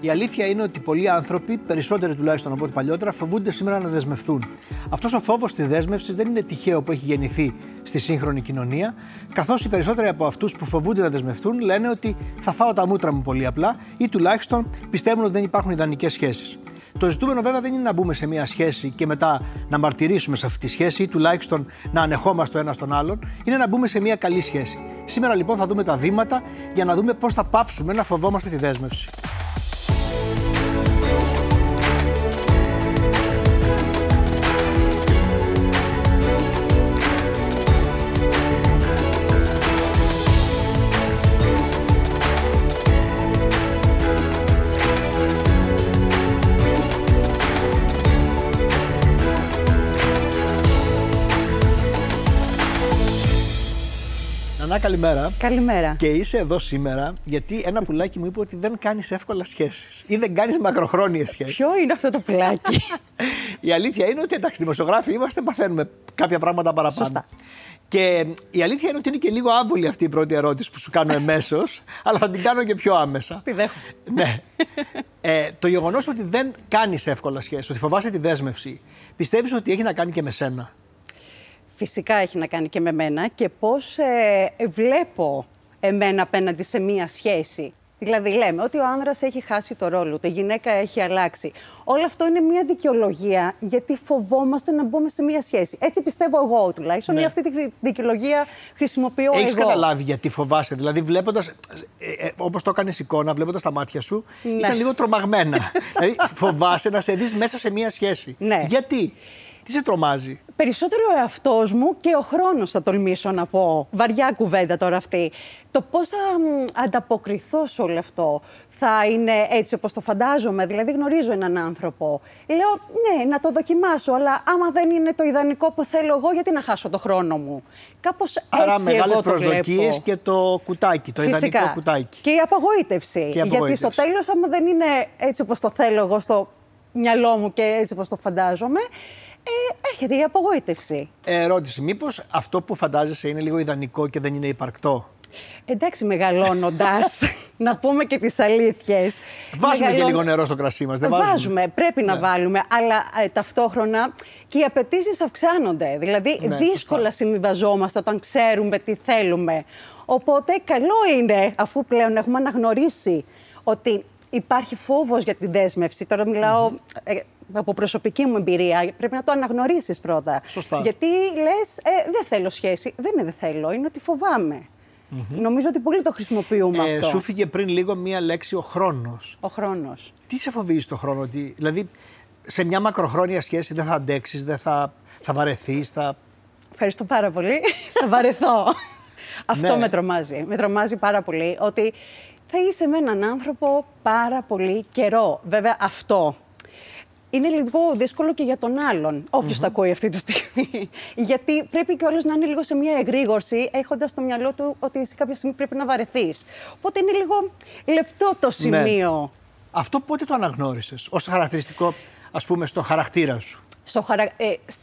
Η αλήθεια είναι ότι πολλοί άνθρωποι, περισσότεροι τουλάχιστον από ό,τι παλιότερα, φοβούνται σήμερα να δεσμευθούν. Αυτός ο φόβος της δέσμευσης δεν είναι τυχαίο που έχει γεννηθεί στη σύγχρονη κοινωνία, καθώς οι περισσότεροι από αυτούς που φοβούνται να δεσμευτούν λένε ότι θα φάω τα μούτρα μου πολύ απλά ή τουλάχιστον πιστεύουν ότι δεν υπάρχουν ιδανικές σχέσεις. Το ζητούμενο βέβαια δεν είναι να μπούμε σε μια σχέση και μετά να μαρτυρήσουμε σε αυτή τη σχέση ή τουλάχιστον να ανεχόμαστε ο ένας τον άλλον, είναι να μπούμε σε μια καλή σχέση. Σήμερα λοιπόν θα δούμε τα βήματα για να δούμε πώς θα πάψουμε να φοβόμαστε τη δέσμευση. Νανά, καλημέρα. Καλημέρα. Και είσαι εδώ σήμερα γιατί ένα πουλάκι μου είπε ότι δεν κάνεις εύκολα σχέσεις ή δεν κάνεις μακροχρόνιες σχέσεις. Ποιο είναι αυτό το πουλάκι; η αλήθεια είναι ότι εντάξει, δημοσιογράφοι είμαστε, μαθαίνουμε κάποια πράγματα παραπάνω. Σωστά. Και η αλήθεια είναι ότι είναι και λίγο άβολη αυτή η πρώτη ερώτηση που σου κάνω εμέσως, αλλά θα την κάνω και πιο άμεσα. Τι δέχομαι. ναι. Ε, το γεγονός ότι δεν κάνεις εύκολα σχέσεις, ότι φοβάσαι τη δέσμευση, πιστεύεις ότι έχει να κάνει και με σένα; Φυσικά έχει να κάνει και με μένα και πώς ε, βλέπω εμένα απέναντι σε μία σχέση. Δηλαδή λέμε ότι ο άνδρας έχει χάσει το ρόλο του, η γυναίκα έχει αλλάξει. Όλο αυτό είναι μια δικαιολογία γιατί φοβόμαστε να μπούμε σε μια σχέση. Έτσι πιστεύω εγώ τουλάχιστον Ναι. ή αυτή τη δικαιολογία χρησιμοποιώ Έχεις εγώ. καταλάβει γιατί φοβάσαι. Δηλαδή, βλέποντας. Ε, ε, Όπως το έκανες εικόνα, βλέποντας τα μάτια σου, Ναι. ήταν λίγο τρομαγμένα. δηλαδή, φοβάσαι να σε δεις μέσα σε μία σχέση. Ναι. Γιατί, τι σε τρομάζει; Περισσότερο ο εαυτός μου και ο χρόνος, θα τολμήσω να πω. Βαριά κουβέντα τώρα αυτή. Το πώς θα μ, ανταποκριθώ σε όλο αυτό. Θα είναι έτσι όπως το φαντάζομαι, δηλαδή γνωρίζω έναν άνθρωπο. Λέω, ναι, να το δοκιμάσω, αλλά άμα δεν είναι το ιδανικό που θέλω εγώ, γιατί να χάσω το χρόνο μου; Κάπως Άρα, έτσι μεγάλες εγώ το προσδοκίες βλέπω. και το κουτάκι, το ιδανικό Φυσικά. κουτάκι. Και η απογοήτευση. Και η απογοήτευση. Γιατί στο τέλος, άμα δεν είναι έτσι όπως το θέλω εγώ στο μυαλό μου και έτσι όπως το φαντάζομαι, ε, έρχεται η απογοήτευση. Ερώτηση, μήπως αυτό που φαντάζεσαι είναι λίγο ιδανικό και δεν είναι υπαρκτό; Εντάξει, μεγαλώνοντας, να πούμε και τις αλήθειες. Βάζουμε και λίγο νερό στο κρασί μας, δεν βάζουμε. Βάζουμε, πρέπει να Ναι. βάλουμε, αλλά ε, ταυτόχρονα και οι απαιτήσεις αυξάνονται. Δηλαδή, Ναι, δύσκολα σωστά. συμβιβαζόμαστε όταν ξέρουμε τι θέλουμε. Οπότε, καλό είναι, αφού πλέον έχουμε αναγνωρίσει ότι υπάρχει φόβος για τη δέσμευση. Τώρα μιλάω ε, από προσωπική μου εμπειρία. Πρέπει να το αναγνωρίσεις πρώτα. Σωστά. Γιατί λες, ε, δεν θέλω σχέση. Δεν είναι δεν θέλω, είναι ότι φοβάμαι. Νομίζω ότι πολλοί το χρησιμοποιούμε Ε, αυτό. σου φύγε πριν λίγο μία λέξη ο χρόνος. Ο χρόνος. Τι σε φοβίζει το χρόνο, ότι, δηλαδή σε μια μακροχρόνια σχέση δεν θα αντέξεις, δεν θα, θα βαρεθείς, θα. Ευχαριστώ πάρα πολύ. Θα βαρεθώ. Αυτό Ναι. με τρομάζει. Με τρομάζει πάρα πολύ ότι θα είσαι με έναν άνθρωπο πάρα πολύ καιρό. Βέβαια αυτό είναι λίγο δύσκολο και για τον άλλον, όποιος τα ακούει αυτή τη στιγμή. Γιατί πρέπει και όλος να είναι λίγο σε μια εγρήγορση, έχοντας στο μυαλό του ότι σε κάποια στιγμή πρέπει να βαρεθείς. Οπότε είναι λίγο λεπτό το Ναι. σημείο. Αυτό πότε το αναγνώρισες ως χαρακτηριστικό, ας πούμε, στο χαρακτήρα σου; στο χαρα... ε, σ-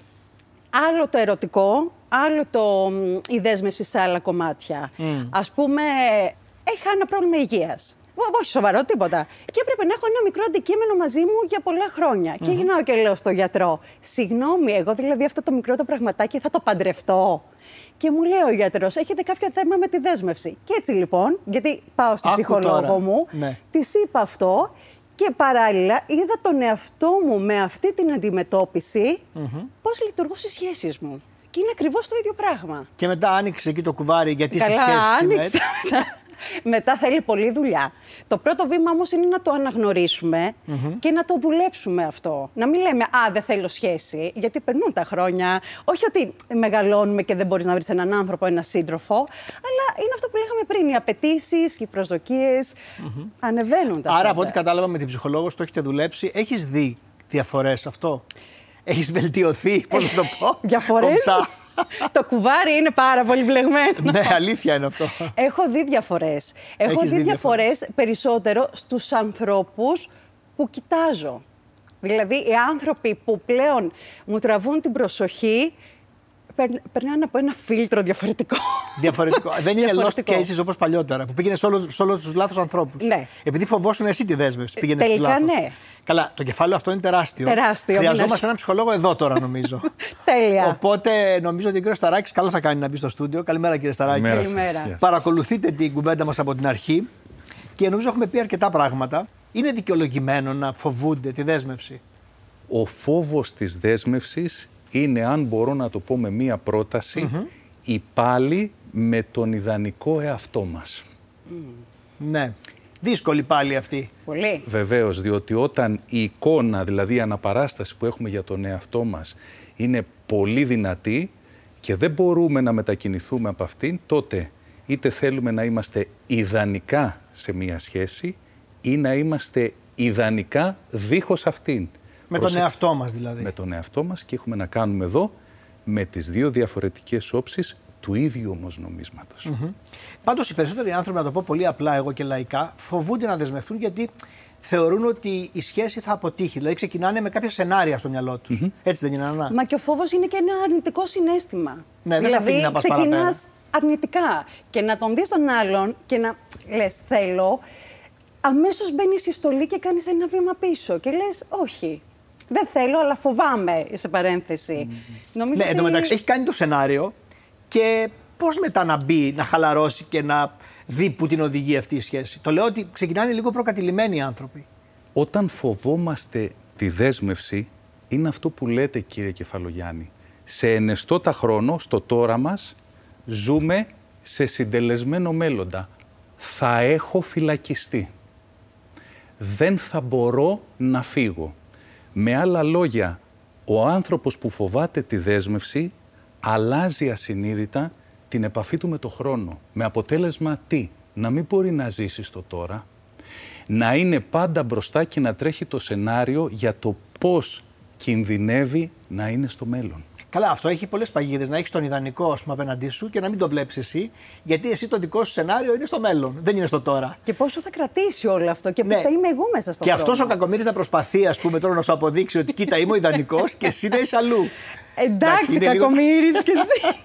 άλλο το ερωτικό, άλλο το, μ, η δέσμευση σε άλλα κομμάτια. Ας πούμε, είχα ένα πρόβλημα υγείας. Ω- Όχι σοβαρό, τίποτα. Και έπρεπε να έχω ένα μικρό αντικείμενο μαζί μου για πολλά χρόνια. Και γυρνάω και λέω στο γιατρό: Συγγνώμη, εγώ δηλαδή αυτό το μικρό το πραγματάκι θα το παντρευτώ. Και μου λέει ο γιατρός: Έχετε κάποιο θέμα με τη δέσμευση. Και έτσι λοιπόν, γιατί πάω στον Άκου ψυχολόγο τώρα. μου, Ναι. Της είπα αυτό και παράλληλα είδα τον εαυτό μου με αυτή την αντιμετώπιση πώς λειτουργώ στις σχέσεις μου. Και είναι ακριβώς το ίδιο πράγμα. Και μετά άνοιξε εκεί το κουβάρι γιατί στι Καλά, σχέσει είναι άνοιξα. έτσι. Μετά θέλει πολλή δουλειά. Το πρώτο βήμα όμως είναι να το αναγνωρίσουμε και να το δουλέψουμε αυτό. Να μην λέμε «Α, δεν θέλω σχέση», γιατί περνούν τα χρόνια. Όχι ότι μεγαλώνουμε και δεν μπορείς να βρεις έναν άνθρωπο, έναν σύντροφο, αλλά είναι αυτό που λέγαμε πριν. Οι απαιτήσεις, οι προσδοκίες ανεβαίνουν τα Άρα, από ό,τι πάντα. κατάλαβα με την ψυχολόγος, το έχετε δουλέψει, έχεις δει διαφορές αυτό; Έχεις βελτιωθεί, πώς να το πω; Διαφορές; Κομψά. το κουβάρι είναι πάρα πολύ μπλεγμένο. ναι, αλήθεια είναι αυτό. Έχω δει διαφορές. Έχω Έχεις δει δει διαφορές περισσότερο στους ανθρώπους που κοιτάζω. Δηλαδή, οι άνθρωποι που πλέον μου τραβούν την προσοχή περ- περνάνε από ένα φίλτρο διαφορετικό. Διαφορετικό. Δεν είναι lost Διαφορετικό. cases όπως παλιότερα που πήγαινε σε όλους τους λάθος ανθρώπους. Ναι. Επειδή φοβόσουν εσύ τη δέσμευση, πήγαινες στους τελικά λάθος. ναι. Καλά, το κεφάλαιο αυτό είναι τεράστιο. Τεράστιο, μην Χρειαζόμαστε αρχι- έναν ψυχολόγο εδώ τώρα, νομίζω. Τέλεια. Οπότε νομίζω ότι ο κύριος Σταράκης καλά θα κάνει να μπει στο στούντιο. Καλημέρα, κύριε Σταράκη. Καλημέρα σας. Καλημέρα. Γεια σας. Παρακολουθείτε την κουβέντα μας από την αρχή και νομίζω έχουμε πει αρκετά πράγματα. Είναι δικαιολογημένο να φοβούνται τη δέσμευση; Ο φόβος της δέσμευσης είναι, αν μπορώ να το πω με μία πρόταση, η πάλι με τον ιδανικό εαυτό μας. Ναι. Δύσκολη πάλι αυτή. Πολύ. Βεβαίως, διότι όταν η εικόνα, δηλαδή η αναπαράσταση που έχουμε για τον εαυτό μας είναι πολύ δυνατή και δεν μπορούμε να μετακινηθούμε από αυτήν, τότε είτε θέλουμε να είμαστε ιδανικά σε μία σχέση ή να είμαστε ιδανικά δίχως αυτήν. Με Προσε- τον εαυτό μας δηλαδή. με τον εαυτό μας και έχουμε να κάνουμε εδώ με τις δύο διαφορετικές όψεις του ίδιου όμως νομίσματος. Πάντως οι περισσότεροι άνθρωποι, να το πω πολύ απλά εγώ και λαϊκά, φοβούνται να δεσμευτούν γιατί θεωρούν ότι η σχέση θα αποτύχει. Δηλαδή ξεκινάνε με κάποια σενάρια στο μυαλό τους. Έτσι δεν είναι, Ανά; Μα και ο φόβος είναι και ένα αρνητικό συνέστημα. Ναι, δεν σε δηλαδή, αφήνει να πας ξεκινάς παραπέρα. αρνητικά και να τον δεις τον άλλον και να λες θέλω, αμέσως μπαίνει στη στολή και κάνεις ένα βήμα πίσω και λες όχι. Δεν θέλω, αλλά φοβάμαι, σε παρένθεση. Νομίζω Ναι, ότι... εντωμεταξύ έχει κάνει το σενάριο και πώς μετά να μπει, να χαλαρώσει και να δει που την οδηγεί αυτή η σχέση. Το λέω ότι ξεκινάνε λίγο προκατηλημένοι οι άνθρωποι. Όταν φοβόμαστε τη δέσμευση, είναι αυτό που λέτε κύριε Κεφαλογιάννη. Σε ενεστώτα χρόνο, στο τώρα μας, ζούμε σε συντελεσμένο μέλλοντα. Θα έχω φυλακιστεί. Δεν θα μπορώ να φύγω. Με άλλα λόγια, ο άνθρωπος που φοβάται τη δέσμευση αλλάζει ασυνείδητα την επαφή του με το χρόνο. Με αποτέλεσμα τι, να μην μπορεί να ζήσει στο τώρα, να είναι πάντα μπροστά και να τρέχει το σενάριο για το πώς κινδυνεύει να είναι στο μέλλον. Καλά, αυτό έχει πολλές παγίδες. Να έχεις τον ιδανικό ας πούμε, απέναντί σου και να μην το βλέπεις εσύ, γιατί εσύ το δικό σου σενάριο είναι στο μέλλον, δεν είναι στο τώρα. Και πόσο θα κρατήσει όλο αυτό και Ναι. πώ θα είμαι εγώ μέσα στο και χρόνο. αυτός ο κακομοίρη να προσπαθεί, ας πούμε, τώρα να σου αποδείξει ότι κοίτα, είμαι ο ιδανικός και εσύ να είσαι αλλού. Εντάξει, είναι λίγο- κακομοίρης κι εσύ.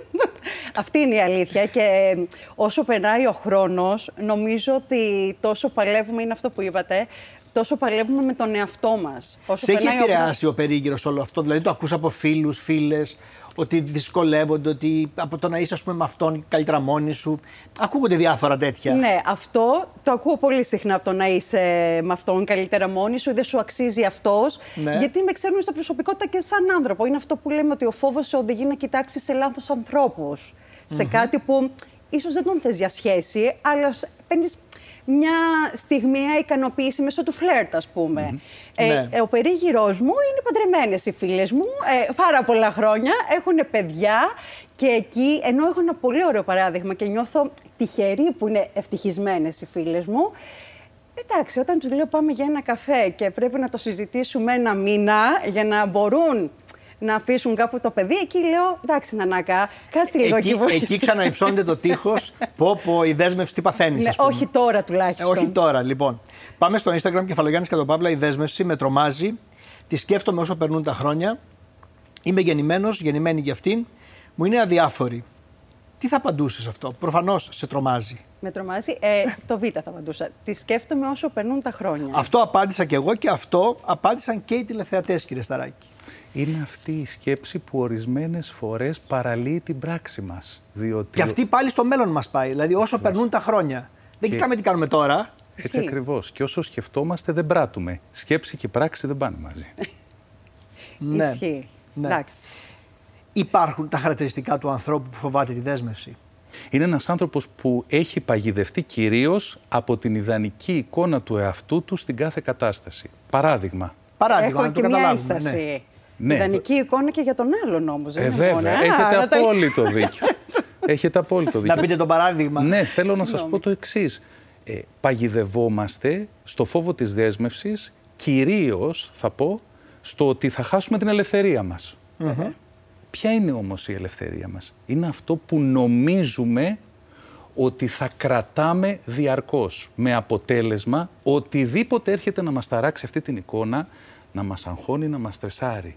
Αυτή είναι η αλήθεια και ε, όσο περνάει ο χρόνος, νομίζω ότι τόσο παλεύουμε, είναι αυτό που είπατε, τόσο παλεύουμε με τον εαυτό μας. Όσο Σε έχει περνάει ο επηρεάσει ο περίγυρος όλο αυτό, δηλαδή το ακούς από φίλους, φίλες, ότι δυσκολεύονται, ότι από το να είσαι ας πούμε, με αυτόν καλύτερα μόνη σου. Ακούγονται διάφορα τέτοια. Ναι, αυτό το ακούω πολύ συχνά από το να είσαι με αυτόν καλύτερα μόνη σου, δεν σου αξίζει αυτός. Ναι. Γιατί με ξέρουν στα προσωπικότητα και σαν άνθρωπο. Είναι αυτό που λέμε ότι ο φόβος σε οδηγεί να κοιτάξεις σε λάθος ανθρώπους. Σε κάτι που ίσως δεν τον θες για σχέση, αλλά παίρνεις μια στιγμιαία ικανοποίηση μέσω του φλερτ, ας πούμε. Ε, Ναι. ε, ο περίγυρός μου είναι παντρεμένες οι φίλες μου, ε, πάρα πολλά χρόνια, έχουν παιδιά και εκεί, ενώ έχω ένα πολύ ωραίο παράδειγμα και νιώθω τυχερή που είναι ευτυχισμένες οι φίλες μου. Εντάξει, όταν τους λέω πάμε για ένα καφέ και πρέπει να το συζητήσουμε ένα μήνα για να μπορούν να αφήσουν κάπου το παιδί, εκεί λέω εντάξει, Νανάκα, κάτσε λίγο Εκεί, εκεί. βοήθησε». εκεί ξαναυψώνεται το τείχος. πω, πω, η δέσμευση τι παθαίνεις. Ναι, όχι τώρα τουλάχιστον. όχι τώρα, λοιπόν. Πάμε στο Instagram κεφαλογιάννης Κατοπαύλα. Η δέσμευση με τρομάζει. Τη σκέφτομαι όσο περνούν τα χρόνια. Είμαι γεννημένος, γεννημένη για αυτήν. Μου είναι αδιάφορη. Τι θα απαντούσες σε αυτό; Προφανώς σε τρομάζει. Με τρομάζει. Ε, το Β θα απαντούσα. Τη σκέφτομαι όσο περνούν τα χρόνια. Αυτό απάντησα και εγώ και αυτό απάντησαν και οι τηλεθεατές, κύριε Σταράκη. Είναι αυτή η σκέψη που ορισμένες φορές παραλύει την πράξη μας. Διότι Και αυτή πάλι στο μέλλον μας πάει. Δηλαδή, όσο περνούν τα χρόνια. Δεν Και- κοιτάμε τι κάνουμε τώρα. έτσι Ισχύει. ακριβώς. Και όσο σκεφτόμαστε δεν πράττουμε. Σκέψη και πράξη δεν πάνε μαζί. Ναι. Ισχύει. Ναι. Εντάξει. Υπάρχουν τα χαρακτηριστικά του ανθρώπου που φοβάται τη δέσμευση. Είναι ένας άνθρωπος που έχει παγιδευτεί κυρίως από την ιδανική εικόνα του εαυτού του στην κάθε κατάσταση. Παράδειγμα, Παράδειγμα, Έχω να το και μια καταλάβουμε. ένσταση. ναι. Ναι. Ιδανική εικόνα και για τον άλλον όμως. ε, βέβαια, έχετε απόλυτο δίκιο. έχετε απόλυτο δίκιο. Να πείτε το παράδειγμα. Ναι, θέλω να σας Συγγνώμη. πω το εξής. Ε, παγιδευόμαστε στο φόβο της δέσμευσης, κυρίως, θα πω, στο ότι θα χάσουμε την ελευθερία μας. Ποια είναι όμως η ελευθερία μας; Είναι αυτό που νομίζουμε ότι θα κρατάμε διαρκώς με αποτέλεσμα οτιδήποτε έρχεται να μας ταράξει αυτή την εικόνα να μας αγχώνει, να μας στρεσάρει.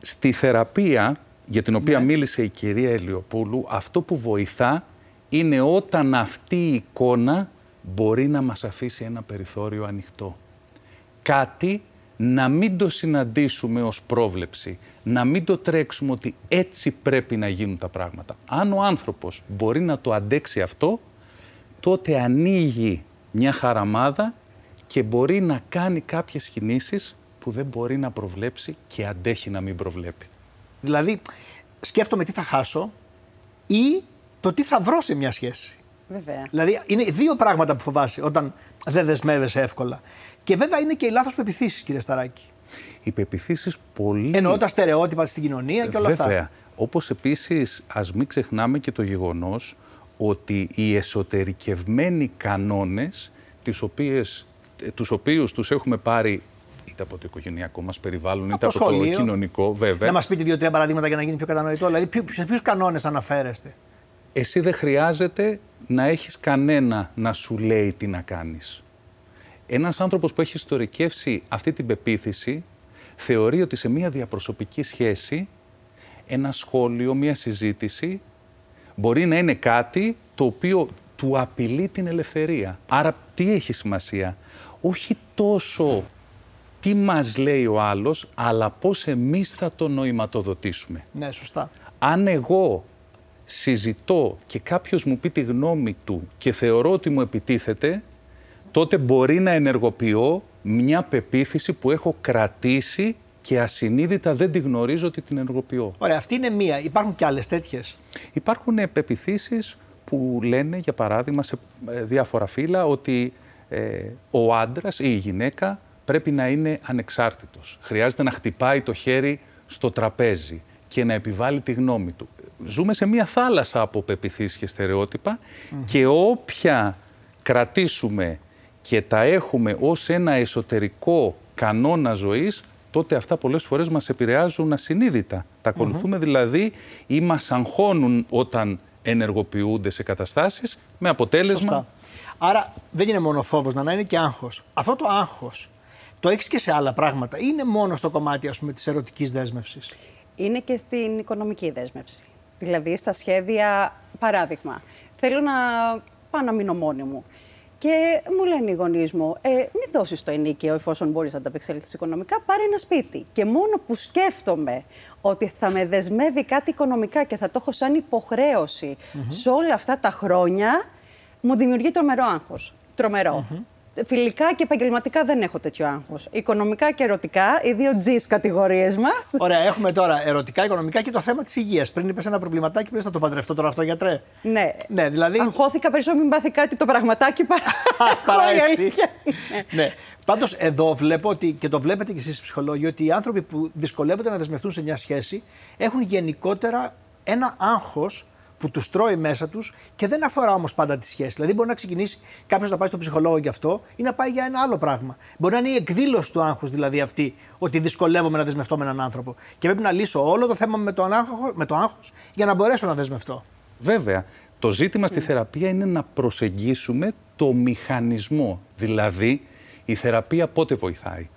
Στη θεραπεία για την οποία ναι. μίλησε η κυρία Ελιοπούλου αυτό που βοηθά είναι όταν αυτή η εικόνα μπορεί να μας αφήσει ένα περιθώριο ανοιχτό. Κάτι να μην το συναντήσουμε ως πρόβλεψη, να μην το τρέξουμε ότι έτσι πρέπει να γίνουν τα πράγματα. Αν ο άνθρωπος μπορεί να το αντέξει αυτό, τότε ανοίγει μια χαραμάδα και μπορεί να κάνει κάποιες κινήσεις που δεν μπορεί να προβλέψει και αντέχει να μην προβλέπει. Δηλαδή, σκέφτομαι τι θα χάσω ή το τι θα βρω σε μια σχέση. Βέβαια. Δηλαδή, είναι δύο πράγματα που φοβάσαι όταν δεν δεσμεύεσαι εύκολα. Και βέβαια είναι και οι λάθος πεπιθήσεις, κύριε Σταράκη. Οι πεπιθήσεις πολύ. Εννοώ τα στερεότυπα στην κοινωνία και όλα Βέβαια. αυτά. Βέβαια. Όπως επίσης, ας μην ξεχνάμε και το γεγονός ότι οι εσωτερικευμένοι κανόνες, τους οποίους τους έχουμε πάρει είτε από το οικογενειακό μας περιβάλλον, είτε από το, από το κοινωνικό, βέβαια. Να μας πείτε δύο-τρία παραδείγματα για να γίνει πιο κατανοητό. Δηλαδή, σε ποιους κανόνες αναφέρεστε; Εσύ δεν χρειάζεται να έχεις κανένα να σου λέει τι να κάνεις. Ένας άνθρωπος που έχει ιστορικεύσει αυτή την πεποίθηση θεωρεί ότι σε μια διαπροσωπική σχέση ένα σχόλιο, μια συζήτηση μπορεί να είναι κάτι το οποίο του απειλεί την ελευθερία. Άρα τι έχει σημασία; Όχι τόσο τι μας λέει ο άλλος, αλλά πώς εμείς θα το νοηματοδοτήσουμε. Ναι, σωστά. Αν εγώ συζητώ και κάποιος μου πει τη γνώμη του και θεωρώ ότι μου επιτίθεται, τότε μπορεί να ενεργοποιώ μια πεποίθηση που έχω κρατήσει και ασυνείδητα δεν τη γνωρίζω ότι την ενεργοποιώ. Ωραία, αυτή είναι μία. Υπάρχουν και άλλες τέτοιες; Υπάρχουν πεπιθήσεις που λένε, για παράδειγμα, σε ε, διάφορα φύλλα, ότι ε, ο άντρας ή η γυναίκα πρέπει να είναι ανεξάρτητος. Χρειάζεται να χτυπάει το χέρι στο τραπέζι και να επιβάλλει τη γνώμη του. Ζούμε σε μια θάλασσα από πεπιθήσεις και στερεοτυπα και όποια κρατήσουμε και τα έχουμε ως ένα εσωτερικό κανόνα ζωής, τότε αυτά πολλές φορές μας επηρεάζουν ασυνείδητα. Τα ακολουθούμε δηλαδή ή μας αγχώνουν όταν ενεργοποιούνται σε καταστάσεις με αποτέλεσμα... Σωστά. Άρα δεν είναι μόνο φόβος, να είναι και άγχος. Αυτό το άγχος το έχεις και σε άλλα πράγματα ή είναι μόνο στο κομμάτι ας πούμε, της ερωτικής δέσμευσης. Είναι και στην οικονομική δέσμευση. Δηλαδή στα σχέδια, παράδειγμα, θέλω να πάω να μείνω μόνη μου. Και μου λένε οι γονείς μου, ε, μην δώσεις το ενίκαιο εφόσον μπορείς να ανταπεξέλθεις οικονομικά, πάρε ένα σπίτι. Και μόνο που σκέφτομαι ότι θα με δεσμεύει κάτι οικονομικά και θα το έχω σαν υποχρέωση σε όλα αυτά τα χρόνια, μου δημιουργεί τρομερό άγχος. Τρομερό. Φιλικά και επαγγελματικά δεν έχω τέτοιο άγχος. Οικονομικά και ερωτικά, οι δύο G's κατηγορίες μας. Ωραία, έχουμε τώρα ερωτικά, οικονομικά και το θέμα της υγείας. Πριν είπες ένα προβληματάκι, πρέπει να το παντρευτώ τώρα αυτό, γιατρέ. Ναι. ναι δηλαδή... Αγχώθηκα περισσότερο μην πάθει κάτι το πραγματάκι παρά, παρά εσύ. ναι. Πάντως, εδώ βλέπω ότι και το βλέπετε κι εσείς ψυχολόγοι, ότι οι άνθρωποι που δυσκολεύονται να δεσμευτούν σε μια σχέση έχουν γενικότερα ένα άγχος που τους τρώει μέσα τους και δεν αφορά όμως πάντα τη σχέση. Δηλαδή, μπορεί να ξεκινήσει κάποιος να πάει στον ψυχολόγο για αυτό ή να πάει για ένα άλλο πράγμα. Μπορεί να είναι η εκδήλωση του άγχους δηλαδή αυτή, ότι δυσκολεύομαι να δεσμευτώ με έναν άνθρωπο. Και πρέπει να λύσω όλο το θέμα με το, άγχος, με το άγχος για να μπορέσω να δεσμευτώ. Βέβαια. Το ζήτημα στη θεραπεία είναι να προσεγγίσουμε το μηχανισμό. Δηλαδή, η θεραπεία πότε βοηθάει;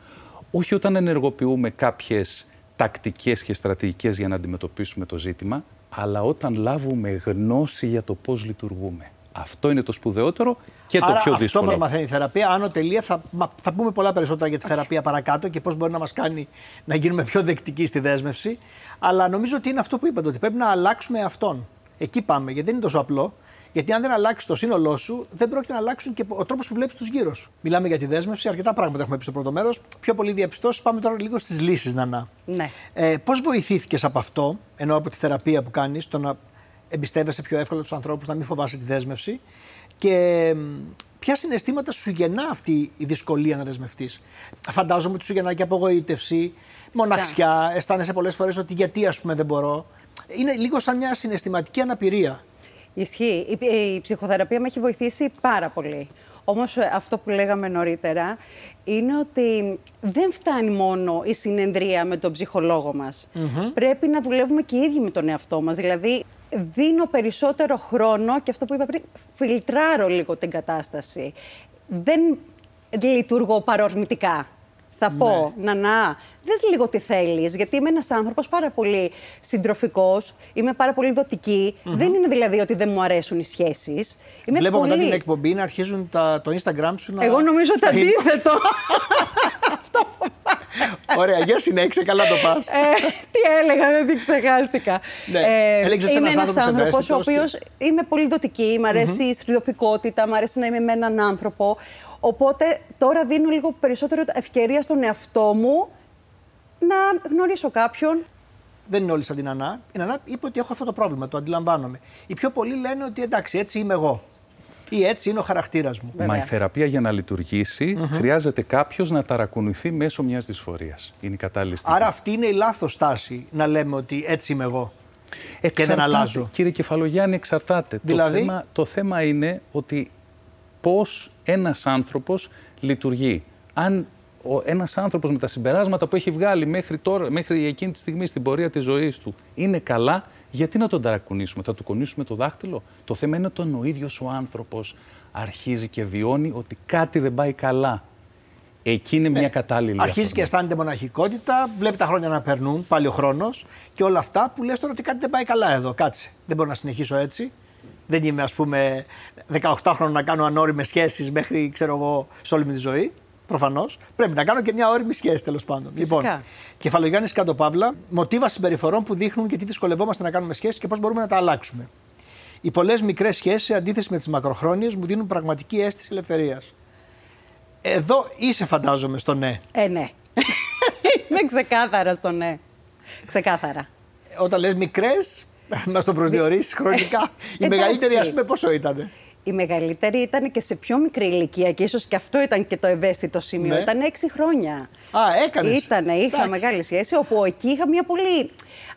Όχι όταν ενεργοποιούμε κάποιες τακτικές και στρατηγικές για να αντιμετωπίσουμε το ζήτημα, αλλά όταν λάβουμε γνώση για το πώς λειτουργούμε. Αυτό είναι το σπουδαιότερο και το πιο δύσκολο. Αυτό που μαθαίνει η θεραπεία. Άνω τελεία θα, θα πούμε πολλά περισσότερα για τη θεραπεία παρακάτω και πώς μπορεί να μας κάνει να γίνουμε πιο δεκτικοί στη δέσμευση. Αλλά νομίζω ότι είναι αυτό που είπατε, ότι πρέπει να αλλάξουμε αυτόν. Εκεί πάμε, γιατί δεν είναι τόσο απλό. Γιατί αν δεν αλλάξει το σύνολό σου, δεν πρόκειται να αλλάξουν και ο τρόπος που βλέπεις τους γύρω σου. Μιλάμε για τη δέσμευση, αρκετά πράγματα έχουμε πει στο πρώτο μέρος. Πιο πολύ διαπιστώσεις. Πάμε τώρα λίγο στις λύσεις, Νανά. Ναι. Ε, Πώς βοηθήθηκες από αυτό, ενώ από τη θεραπεία που κάνεις, το να εμπιστεύεσαι πιο εύκολα τους ανθρώπους, να μην φοβάσαι τη δέσμευση. Και ποια συναισθήματα σου γεννά αυτή η δυσκολία να δεσμευτείς; Φαντάζομαι ότι σου γεννά και απογοήτευση, μοναξιά. Αισθάνεσαι πολλές φορές ότι γιατί ας πούμε δεν μπορώ. Είναι λίγο σαν μια συναισθηματική αναπηρία. Ισχύει. Η, η ψυχοθεραπεία με έχει βοηθήσει πάρα πολύ. Όμως ε, αυτό που λέγαμε νωρίτερα είναι ότι δεν φτάνει μόνο η συνεδρία με τον ψυχολόγο μας. Πρέπει να δουλεύουμε και οι ίδιοι με τον εαυτό μας. Δηλαδή, δίνω περισσότερο χρόνο και αυτό που είπα πριν, φιλτράρω λίγο την κατάσταση. Δεν λειτουργώ παρορμητικά. Θα πω, να να, δες λίγο τι θέλεις, γιατί είμαι ένας άνθρωπος πάρα πολύ συντροφικός, είμαι πάρα πολύ δοτική. Δεν είναι δηλαδή ότι δεν μου αρέσουν οι σχέσεις. Είμαι Βλέπω πολύ... μετά την εκπομπή να αρχίζουν τα, το Instagram σου να. Εγώ νομίζω το στα inbox. αντίθετο. Ωραία, για συνέχισε, καλά το πας. Ε, τι έλεγα, δεν την ξεχάστηκα. Ναι, έλεγες ότι είσαι είμαι ένας ένας άνθρωπος άνθρωπος ο ευαίσθητος οποίος είμαι πολύ δοτική, μ' αρέσει η στριδοφικότητα, μ' αρέσει να είμαι με έναν άνθρωπο. Οπότε τώρα δίνω λίγο περισσότερο ευκαιρία στον εαυτό μου να γνωρίσω κάποιον. Δεν είναι όλοι σαν την Ανά. Η Ανά είπε ότι έχω αυτό το πρόβλημα, το αντιλαμβάνομαι. Οι πιο πολλοί λένε ότι εντάξει, έτσι είμαι εγώ. Ή έτσι είναι ο χαρακτήρας μου. Βέβαια. Μα η θεραπεία για να λειτουργήσει χρειάζεται κάποιος να ταρακουνηθεί μέσω μιας δυσφορίας. Είναι η κατάλληλη στιγμή. Άρα αυτή είναι η λάθος στάση να λέμε ότι έτσι είμαι εγώ. και δεν Εξαρτάται, αλλάζω. Κύριε Κεφαλογιάννη, εξαρτάται. Δηλαδή; Το, θέμα, το θέμα είναι ότι πώς ένας άνθρωπος λειτουργεί. Αν ο, ένας άνθρωπος με τα συμπεράσματα που έχει βγάλει μέχρι, τώρα, μέχρι εκείνη τη στιγμή στην πορεία της ζωής του είναι καλά, γιατί να τον ταρακουνήσουμε, θα του κονίσουμε το δάχτυλο; Το θέμα είναι όταν ο ίδιος ο άνθρωπος αρχίζει και βιώνει ότι κάτι δεν πάει καλά. Εκεί είναι μια κατάλληλη Αρχίζει αφορμή. και αισθάνεται μοναχικότητα, βλέπει τα χρόνια να περνούν, πάλι ο χρόνος και όλα αυτά που λες τώρα ότι κάτι δεν πάει καλά εδώ. Κάτσε. Δεν μπορώ να συνεχίσω έτσι. Δεν είμαι, ας πούμε, 18 χρόνια να κάνω ανώριμες σχέσεις μέχρι, ξέρω εγώ, σε όλη μου τη ζωή. Προφανώς. Πρέπει να κάνω και μια όριμη σχέση τέλος πάντων. Φυσικά. Λοιπόν, κεφαλογιάννης κάτω παύλα, μοτίβα συμπεριφορών που δείχνουν και τι δυσκολευόμαστε να κάνουμε σχέσεις και πώς μπορούμε να τα αλλάξουμε. Οι πολλές μικρές σχέσεις, σε αντίθεση με τις μακροχρόνιες, μου δίνουν πραγματική αίσθηση ελευθερίας. Εδώ είσαι, φαντάζομαι, στο ναι. Ε, ναι. Είμαι ξεκάθαρα στο ναι. Ξεκάθαρα. Όταν λες μικρές, μας το προσδιορίσεις χρονικά. Η εντάξει. μεγαλύτερη, ας πούμε, πόσο ήταν. Η μεγαλύτερη ήταν και σε πιο μικρή ηλικία και ίσως και αυτό ήταν και το ευαίσθητο σημείο. Ναι. Ήταν έξι χρόνια. Α, έκανες. Ήτανε, είχα Εντάξει. μεγάλη σχέση, όπου εκεί είχα μια πολύ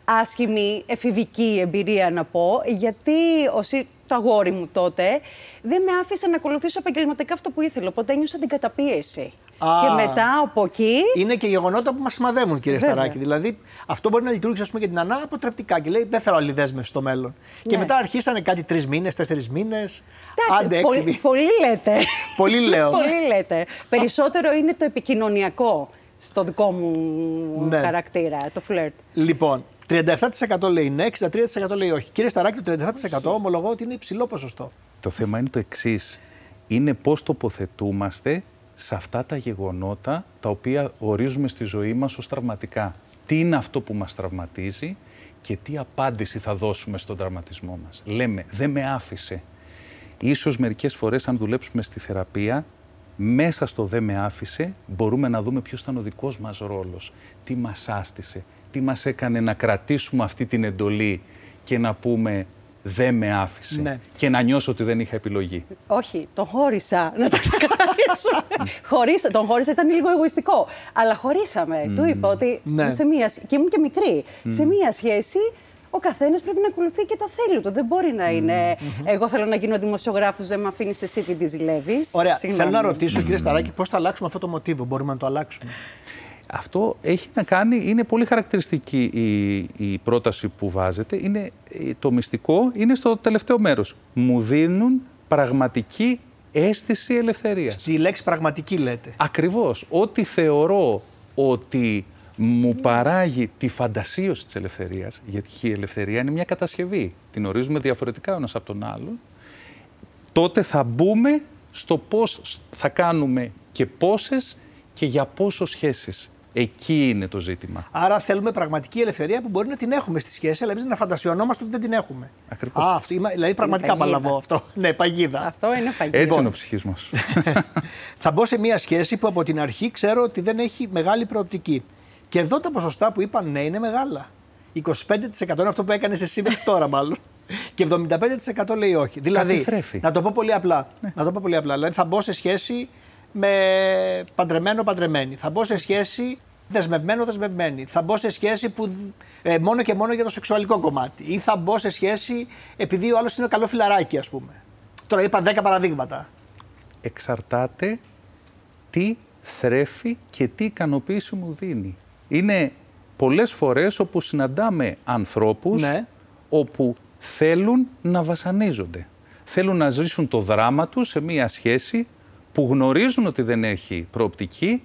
άσχημη εφηβική εμπειρία να πω, γιατί ο Σι- το αγόρι μου τότε δεν με άφησε να ακολουθήσω επαγγελματικά αυτό που ήθελε, οπότε ένιωσα την καταπίεση. Α. Και μετά από εκεί... Είναι και γεγονότα που μας σημαδεύουν, κύριε Βέβαια. Σταράκη. Δηλαδή, αυτό μπορεί να λειτουργήσει ας πούμε, για την Ανά αποτρεπτικά και λέει: Δεν θέλω άλλη δέσμευση στο μέλλον. Και Ναι. μετά αρχίσανε κάτι τρεις μήνες, τέσσερις μήνες. Εντάξει, Άντε, έξι πολύ, μήνες. πολύ λέτε. Πολύ λέω. πολύ λέτε. Περισσότερο είναι το επικοινωνιακό στο δικό μου Ναι. χαρακτήρα, το φλερτ. Λοιπόν, 37% λέει ναι, 63% λέει όχι. Κύριε Σταράκη, το 37% ομολογώ ότι είναι υψηλό ποσοστό. Το θέμα είναι το εξής. Είναι πώς τοποθετούμαστε σε αυτά τα γεγονότα τα οποία ορίζουμε στη ζωή μας ως τραυματικά. Τι είναι αυτό που μας τραυματίζει και τι απάντηση θα δώσουμε στον τραυματισμό μας. Λέμε, δεν με άφησε. Ίσως μερικές φορές αν δουλέψουμε στη θεραπεία, μέσα στο δεν με άφησε, μπορούμε να δούμε ποιος ήταν ο δικός μας ρόλος. Τι μας άστησε, τι μας έκανε να κρατήσουμε αυτή την εντολή και να πούμε δεν με άφησε Ναι. και να νιώσω ότι δεν είχα επιλογή. Όχι, τον χώρισα, να τα ξεκαθαρίσω. Χωρίσα, τον χώρισα, ήταν λίγο εγωιστικό. Αλλά χωρίσαμε. Του είπα ότι Ναι. σε μία, σχ- και ήμουν και μικρή. Σε μία σχέση ο καθένας πρέπει να ακολουθεί και τα θέλει του. Δεν μπορεί να είναι. Εγώ θέλω να γίνω δημοσιογράφος, δεν με αφήνεις εσύ τι της ζηλεύεις. Ωραία. Θέλω να ρωτήσω, κύριε Σταράκη, πώς θα αλλάξουμε αυτό το μοτίβο. Μπορούμε να το αλλάξουμε; Αυτό έχει να κάνει, είναι πολύ χαρακτηριστική η, η πρόταση που βάζετε. Είναι, ε, το μυστικό είναι στο τελευταίο μέρος. Μου δίνουν πραγματική αίσθηση ελευθερίας. Στη λέξη πραγματική λέτε. Ακριβώς. Ό,τι θεωρώ ότι μου παράγει τη φαντασίωση της ελευθερίας, γιατί η ελευθερία είναι μια κατασκευή, την ορίζουμε διαφορετικά ο ένας από τον άλλον, τότε θα μπούμε στο πώς θα κάνουμε και πόσες και για πόσο σχέσεις. Εκεί είναι το ζήτημα. Άρα θέλουμε πραγματική ελευθερία που μπορεί να την έχουμε στη σχέση, αλλά εμείς να φαντασιωνόμαστε ότι δεν την έχουμε. Ακριβώς. Α, αυτό, είμαι- δηλαδή πραγματικά παγίδα. παλαβό αυτό. Ναι, παγίδα. Αυτό είναι παγίδα. Έτσι είναι ο ψυχισμός. θα μπω σε μια σχέση που από την αρχή ξέρω ότι δεν έχει μεγάλη προοπτική. Και εδώ τα ποσοστά που είπαν ναι είναι μεγάλα. 25% είναι αυτό που έκανες εσύ μέχρι τώρα, μάλλον. Και 75% λέει όχι. Δηλαδή, θρέφει. να το πω πολύ απλά. Να το πω πολύ απλά. Δηλαδή, θα μπω σε σχέση με παντρεμένο παντρεμένη. Θα μπω σε σχέση δεσμευμένο δεσμευμένη. Θα μπω σε σχέση που ε, μόνο και μόνο για το σεξουαλικό κομμάτι. Ή θα μπω σε σχέση επειδή ο άλλος είναι καλό φιλαράκι, ας πούμε. Τώρα είπα 10 παραδείγματα. εξαρτάται τι θρέφει και τι ικανοποίηση μου δίνει. Είναι πολλές φορές όπου συναντάμε ανθρώπους Ναι. όπου θέλουν να βασανίζονται. Θέλουν να ζήσουν το δράμα τους σε μία σχέση που γνωρίζουν ότι δεν έχει προοπτική,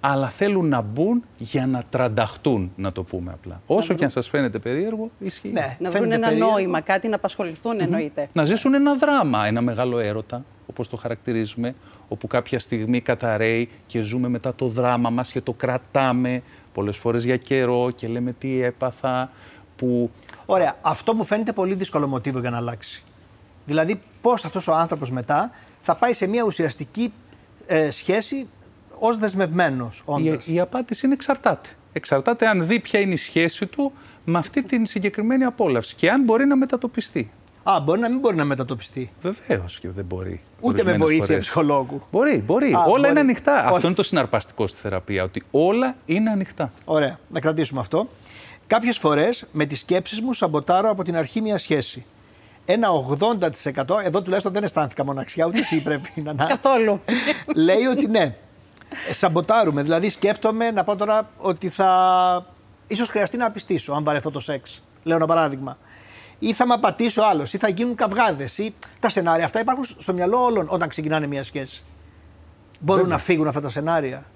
αλλά θέλουν να μπουν για να τρανταχτούν, να το πούμε απλά. Όσο και αν σας φαίνεται περίεργο, ισχύει. Ναι, Να βρουν φαίνεται ένα περίεργο. νόημα, κάτι να απασχοληθούν εννοείται. Να ζήσουν ένα δράμα, ένα μεγάλο έρωτα, όπως το χαρακτηρίζουμε, όπου κάποια στιγμή καταραίει και ζούμε μετά το δράμα μας και το κρατάμε πολλές φορές για καιρό και λέμε τι έπαθα, που Ωραία. Αυτό μου φαίνεται πολύ δύσκολο μοτίβο για να αλλάξει. Δηλαδή, πώς αυτός ο άνθρωπος μετά θα πάει σε μια ουσιαστική ε, σχέση ως δεσμευμένος, όντως. η, η απάντηση είναι εξαρτάται. Εξαρτάται αν δει ποια είναι η σχέση του με αυτή την συγκεκριμένη απόλαυση και αν μπορεί να μετατοπιστεί. Α, μπορεί να μην μπορεί να μετατοπιστεί. Βεβαίως και δεν μπορεί. Ούτε με ορισμένες βοήθεια φορές. ψυχολόγου. Μπορεί, μπορεί. Α, όλα μπορεί. είναι ανοιχτά. Όλα. Αυτό είναι το συναρπαστικό στη θεραπεία, ότι όλα είναι ανοιχτά. Ωραία, να κρατήσουμε αυτό. Κάποιες φορές με τις σκέψεις μου σαμποτάρω από την αρχή μια σχέση. Ένα 80%, εδώ τουλάχιστον δεν αισθάνθηκα μοναξιά, ούτε εσύ πρέπει να να. Καθόλου. λέει ότι ναι. Ε, Σαμποτάρουμε. Δηλαδή, σκέφτομαι να πω τώρα ότι θα. ίσως χρειαστεί να απιστήσω, αν βαρεθώ το σεξ. Λέω ένα παράδειγμα. Ή θα με απατήσει ο άλλος, ή θα γίνουν καυγάδες. Ή τα σενάρια αυτά υπάρχουν στο μυαλό όλων όταν ξεκινάνε μια σχέση. Μπορούν να φύγουν αυτά τα σενάρια.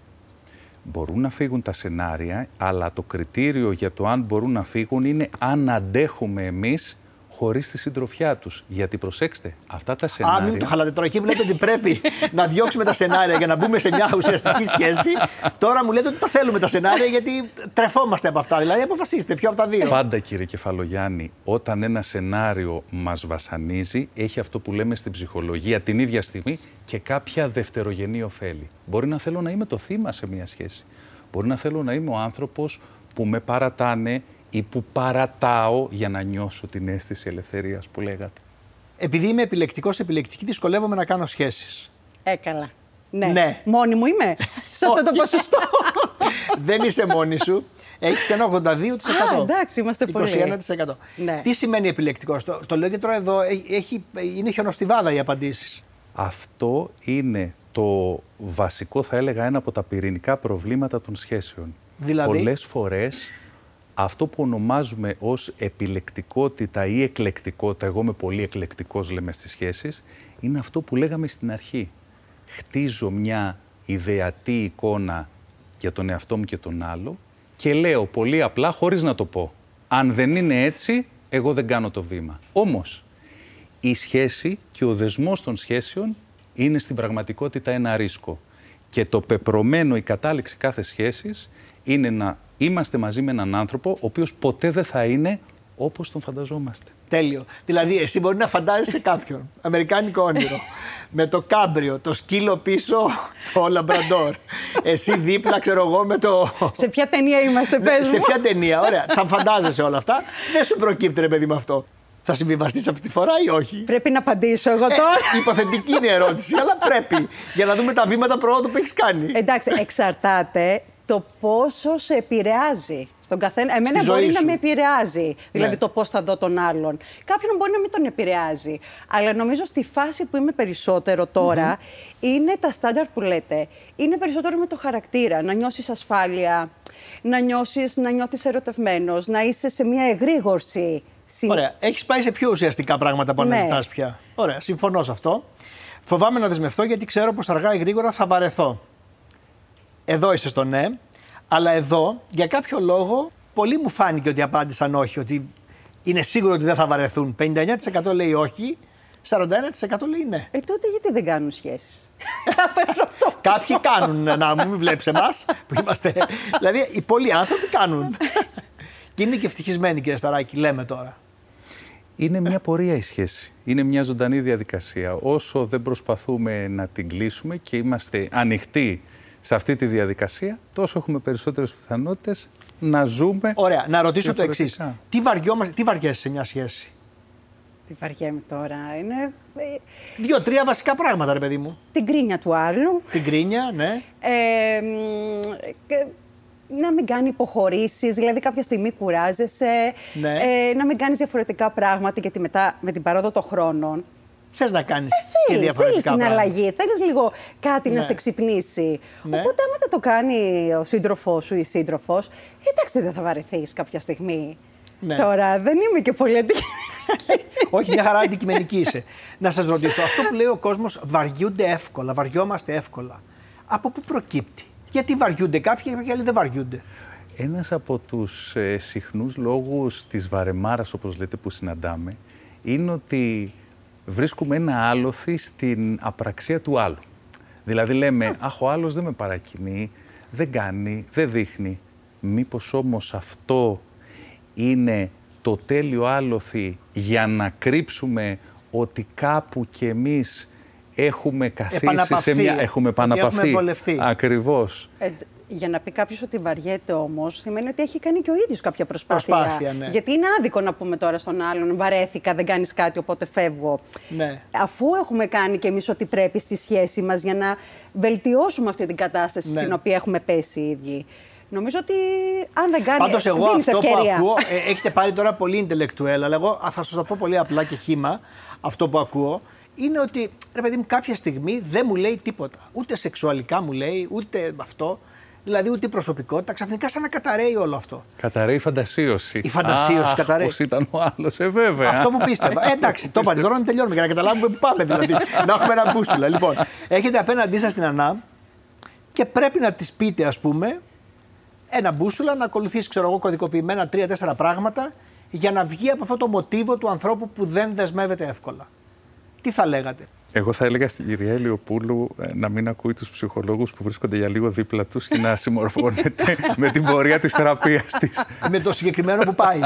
Μπορούν να φύγουν τα σενάρια, αλλά το κριτήριο για το αν μπορούν να φύγουν είναι αν αντέχουμε εμείς χωρίς τη συντροφιά τους. Γιατί προσέξτε, αυτά τα Α, σενάρια... μην το χαλάτε τώρα. Εκεί μου λέτε ότι πρέπει να διώξουμε τα σενάρια για να μπούμε σε μια ουσιαστική σχέση. Τώρα μου λέτε ότι τα θέλουμε τα σενάρια γιατί τρεφόμαστε από αυτά. Δηλαδή, αποφασίστε ποιο από τα δύο. Πάντα κύριε Κεφαλογιάννη, όταν ένα σενάριο μας βασανίζει, έχει αυτό που λέμε στην ψυχολογία την ίδια στιγμή και κάποια δευτερογενή ωφέλη. Μπορεί να θέλω να είμαι το θύμα σε μια σχέση. Μπορεί να θέλω να είμαι ο άνθρωπος που με παρατάνε ή που παρατάω για να νιώσω την αίσθηση ελευθερίας που λέγατε. Επειδή είμαι επιλεκτικός, επιλεκτική, δυσκολεύομαι να κάνω σχέσεις. Έκαλα. Ναι. Ναι. Μόνη μου είμαι; Σε αυτό το Όχι. ποσοστό. Δεν είσαι μόνη σου. Έχεις ένα 82%. Α, εντάξει, είμαστε πολύ. 21%. Ναι. Τι σημαίνει επιλεκτικός; Το, το λέω και τώρα εδώ. Έχει, είναι χιονοστιβάδα οι απαντήσεις. Αυτό είναι το βασικό, θα έλεγα, ένα από τα πυρηνικά προβλήματα των σχέσεων. Δηλαδή; Πολλές φορές αυτό που ονομάζουμε ως επιλεκτικότητα ή εκλεκτικότητα, εγώ είμαι πολύ εκλεκτικός λέμε στις σχέσεις, είναι αυτό που λέγαμε στην αρχή. Χτίζω μια ιδεατή εικόνα για τον εαυτό μου και τον άλλο και λέω πολύ απλά χωρίς να το πω. Αν δεν είναι έτσι, εγώ δεν κάνω το βήμα. Όμως, η σχέση και ο δεσμός των σχέσεων είναι στην πραγματικότητα ένα ρίσκο. Και το πεπρωμένο, η κατάληξη κάθε σχέσης είναι να είμαστε μαζί με έναν άνθρωπο ο οποίος ποτέ δεν θα είναι όπως τον φανταζόμαστε. Τέλειο. Δηλαδή, εσύ μπορεί να φαντάζεσαι κάποιον. Αμερικάνικο όνειρο. με το κάμπριο, το σκύλο πίσω, το λαμπραντόρ. εσύ δίπλα, ξέρω εγώ, με το. σε ποια ταινία είμαστε, Ναι, πες σε μου; ποια ταινία, ωραία. Τα φαντάζεσαι όλα αυτά. Δεν σου προκύπτει, ρε παιδί με αυτό. Θα συμβιβαστείς αυτή τη φορά ή όχι; Πρέπει να απαντήσω εγώ Ε, τώρα. υποθετική είναι η ερώτηση, αλλά πρέπει. Για να δούμε τα βήματα προόδου που έχεις κάνει. Εντάξει, εξαρτάται το πόσο σε επηρεάζει στον καθένα. Εμένα Στη ζωή μπορεί να σου. με επηρεάζει. Δηλαδή Ναι. το πώς θα δω τον άλλον. Κάποιον μπορεί να μην τον επηρεάζει. Αλλά νομίζω στη φάση που είμαι περισσότερο τώρα είναι τα στάνταρ που λέτε. Είναι περισσότερο με το χαρακτήρα. Να νιώσεις ασφάλεια, να νιώσεις, να νιώθεις ερωτευμένος, να είσαι σε μια εγρήγορση. συ- Ωραία. Έχεις πάει σε πιο ουσιαστικά πράγματα που Ναι. αναζητάς πια. Ωραία. Συμφωνώ σε αυτό. Φοβάμαι να δεσμευτώ γιατί ξέρω πως αργά ή γρήγορα θα βαρεθώ. Εδώ είσαι στο ναι. Αλλά εδώ, για κάποιο λόγο, πολύ μου φάνηκε ότι απάντησαν όχι. Ότι είναι σίγουρο ότι δεν θα βαρεθούν. 59% λέει όχι, 41% λέει ναι. Ε, τότε γιατί δεν κάνουν σχέσεις; Ρωτώ. Κάποιοι κάνουν, να μου μην βλέπεις εμάς που είμαστε. δηλαδή, οι πολλοί άνθρωποι κάνουν. και είναι και ευτυχισμένοι, κύριε Σταράκη, λέμε τώρα. Είναι μια πορεία η σχέση. Είναι μια ζωντανή διαδικασία. Όσο δεν προσπαθούμε να την κλείσουμε και είμαστε ανοιχτοί σε αυτή τη διαδικασία, τόσο έχουμε περισσότερες πιθανότητες να ζούμε Ωραία, να ρωτήσω το εξής. διαφορετικά. Τι, βαριόμαστε, τι βαριέσαι σε μια σχέση; Τι βαριέμαι τώρα. Είναι ε, Δύο-τρία βασικά πράγματα, ρε παιδί μου. την κρίνια του άλλου. Την κρίνια, ναι. Ε, μ, και να μην κάνει υποχωρήσεις, δηλαδή κάποια στιγμή κουράζεσαι, Ναι. ε, να μην κάνεις διαφορετικά πράγματα, γιατί μετά με την παρόδο των χρόνων θες να κάνεις και Θέλεις διαφορετικά την πράγματα. αλλαγή, θέλεις λίγο κάτι να Ναι. σε ξυπνήσει. Ναι. Οπότε, άμα δεν το κάνει ο σύντροφός σου ή η σύντροφος, εντάξει, δεν θα βαρεθείς κάποια στιγμή. Ναι. Τώρα δεν είμαι και πολύ αντικειμενική. Όχι, μια χαρά αντικειμενική είσαι. Να σας ρωτήσω, αυτό που λέει ο κόσμος βαριούνται εύκολα, βαριόμαστε εύκολα. Από πού προκύπτει, Γιατί βαριούνται κάποιοι και άλλοι δεν βαριούνται. Ένας από τους ε, συχνούς λόγους της βαρεμάρας, όπως λέτε, που συναντάμε, είναι ότι βρίσκουμε ένα άλοθη στην απραξία του άλλου. Δηλαδή λέμε, αχ, ο άλλος δεν με παρακινεί, δεν κάνει, δεν δείχνει. Μήπως όμως αυτό είναι το τέλειο άλοθη για να κρύψουμε ότι κάπου κι εμείς έχουμε καθίσει σε Επαναπαυθεί. μια... Έχουμε Ότι έχουμε επαναπαυθεί. βολευτεί. Ακριβώς. Ε, για να πει κάποιος ότι βαριέται όμως, σημαίνει ότι έχει κάνει και ο ίδιος κάποια προσπάθεια. Προσπάθεια, ναι. Γιατί είναι άδικο να πούμε τώρα στον άλλον: Βαρέθηκα, δεν κάνεις κάτι, οπότε φεύγω. Ναι. Αφού έχουμε κάνει κι εμείς ό,τι πρέπει στη σχέση μας για να βελτιώσουμε αυτή την κατάσταση Ναι. στην οποία έχουμε πέσει οι ίδιοι. Νομίζω ότι αν δεν κάνει. Πάντως, εγώ δίνεις αυτό που ευκαιρία. ακούω. ε, έχετε πάρει τώρα πολύ intellectual, αλλά εγώ α, θα σας το πω πολύ απλά και χήμα. Αυτό που ακούω είναι ότι ρε παιδί μου, κάποια στιγμή δεν μου λέει τίποτα. Ούτε σεξουαλικά μου λέει, ούτε αυτό. Δηλαδή, ούτε η προσωπικότητα. Ξαφνικά σαν να καταραίει όλο αυτό. Καταραίει η φαντασίωση. Η φαντασίωση Αχ, καταραίει. Πώς ήταν ο άλλος, ε, βέβαια. Αυτό που πίστευα. Ε, εντάξει, το είπατε τώρα να τελειώνουμε για να καταλάβουμε πού πάμε δηλαδή. να έχουμε ένα μπούσουλα. Λοιπόν, έχετε απέναντί σας την Ανά και πρέπει να της πείτε, ας πούμε, ένα μπούσουλα να ακολουθήσει, ξέρω εγώ, κωδικοποιημένα τρία-τέσσερα πράγματα για να βγει από αυτό το μοτίβο του ανθρώπου που δεν δεσμεύεται εύκολα. Τι θα λέγατε; Εγώ θα έλεγα στην κυρία Ελιοπούλου ε, να μην ακούει τους ψυχολόγους που βρίσκονται για λίγο δίπλα τους και να συμμορφώνεται με την πορεία της θεραπείας της. Με το συγκεκριμένο που πάει.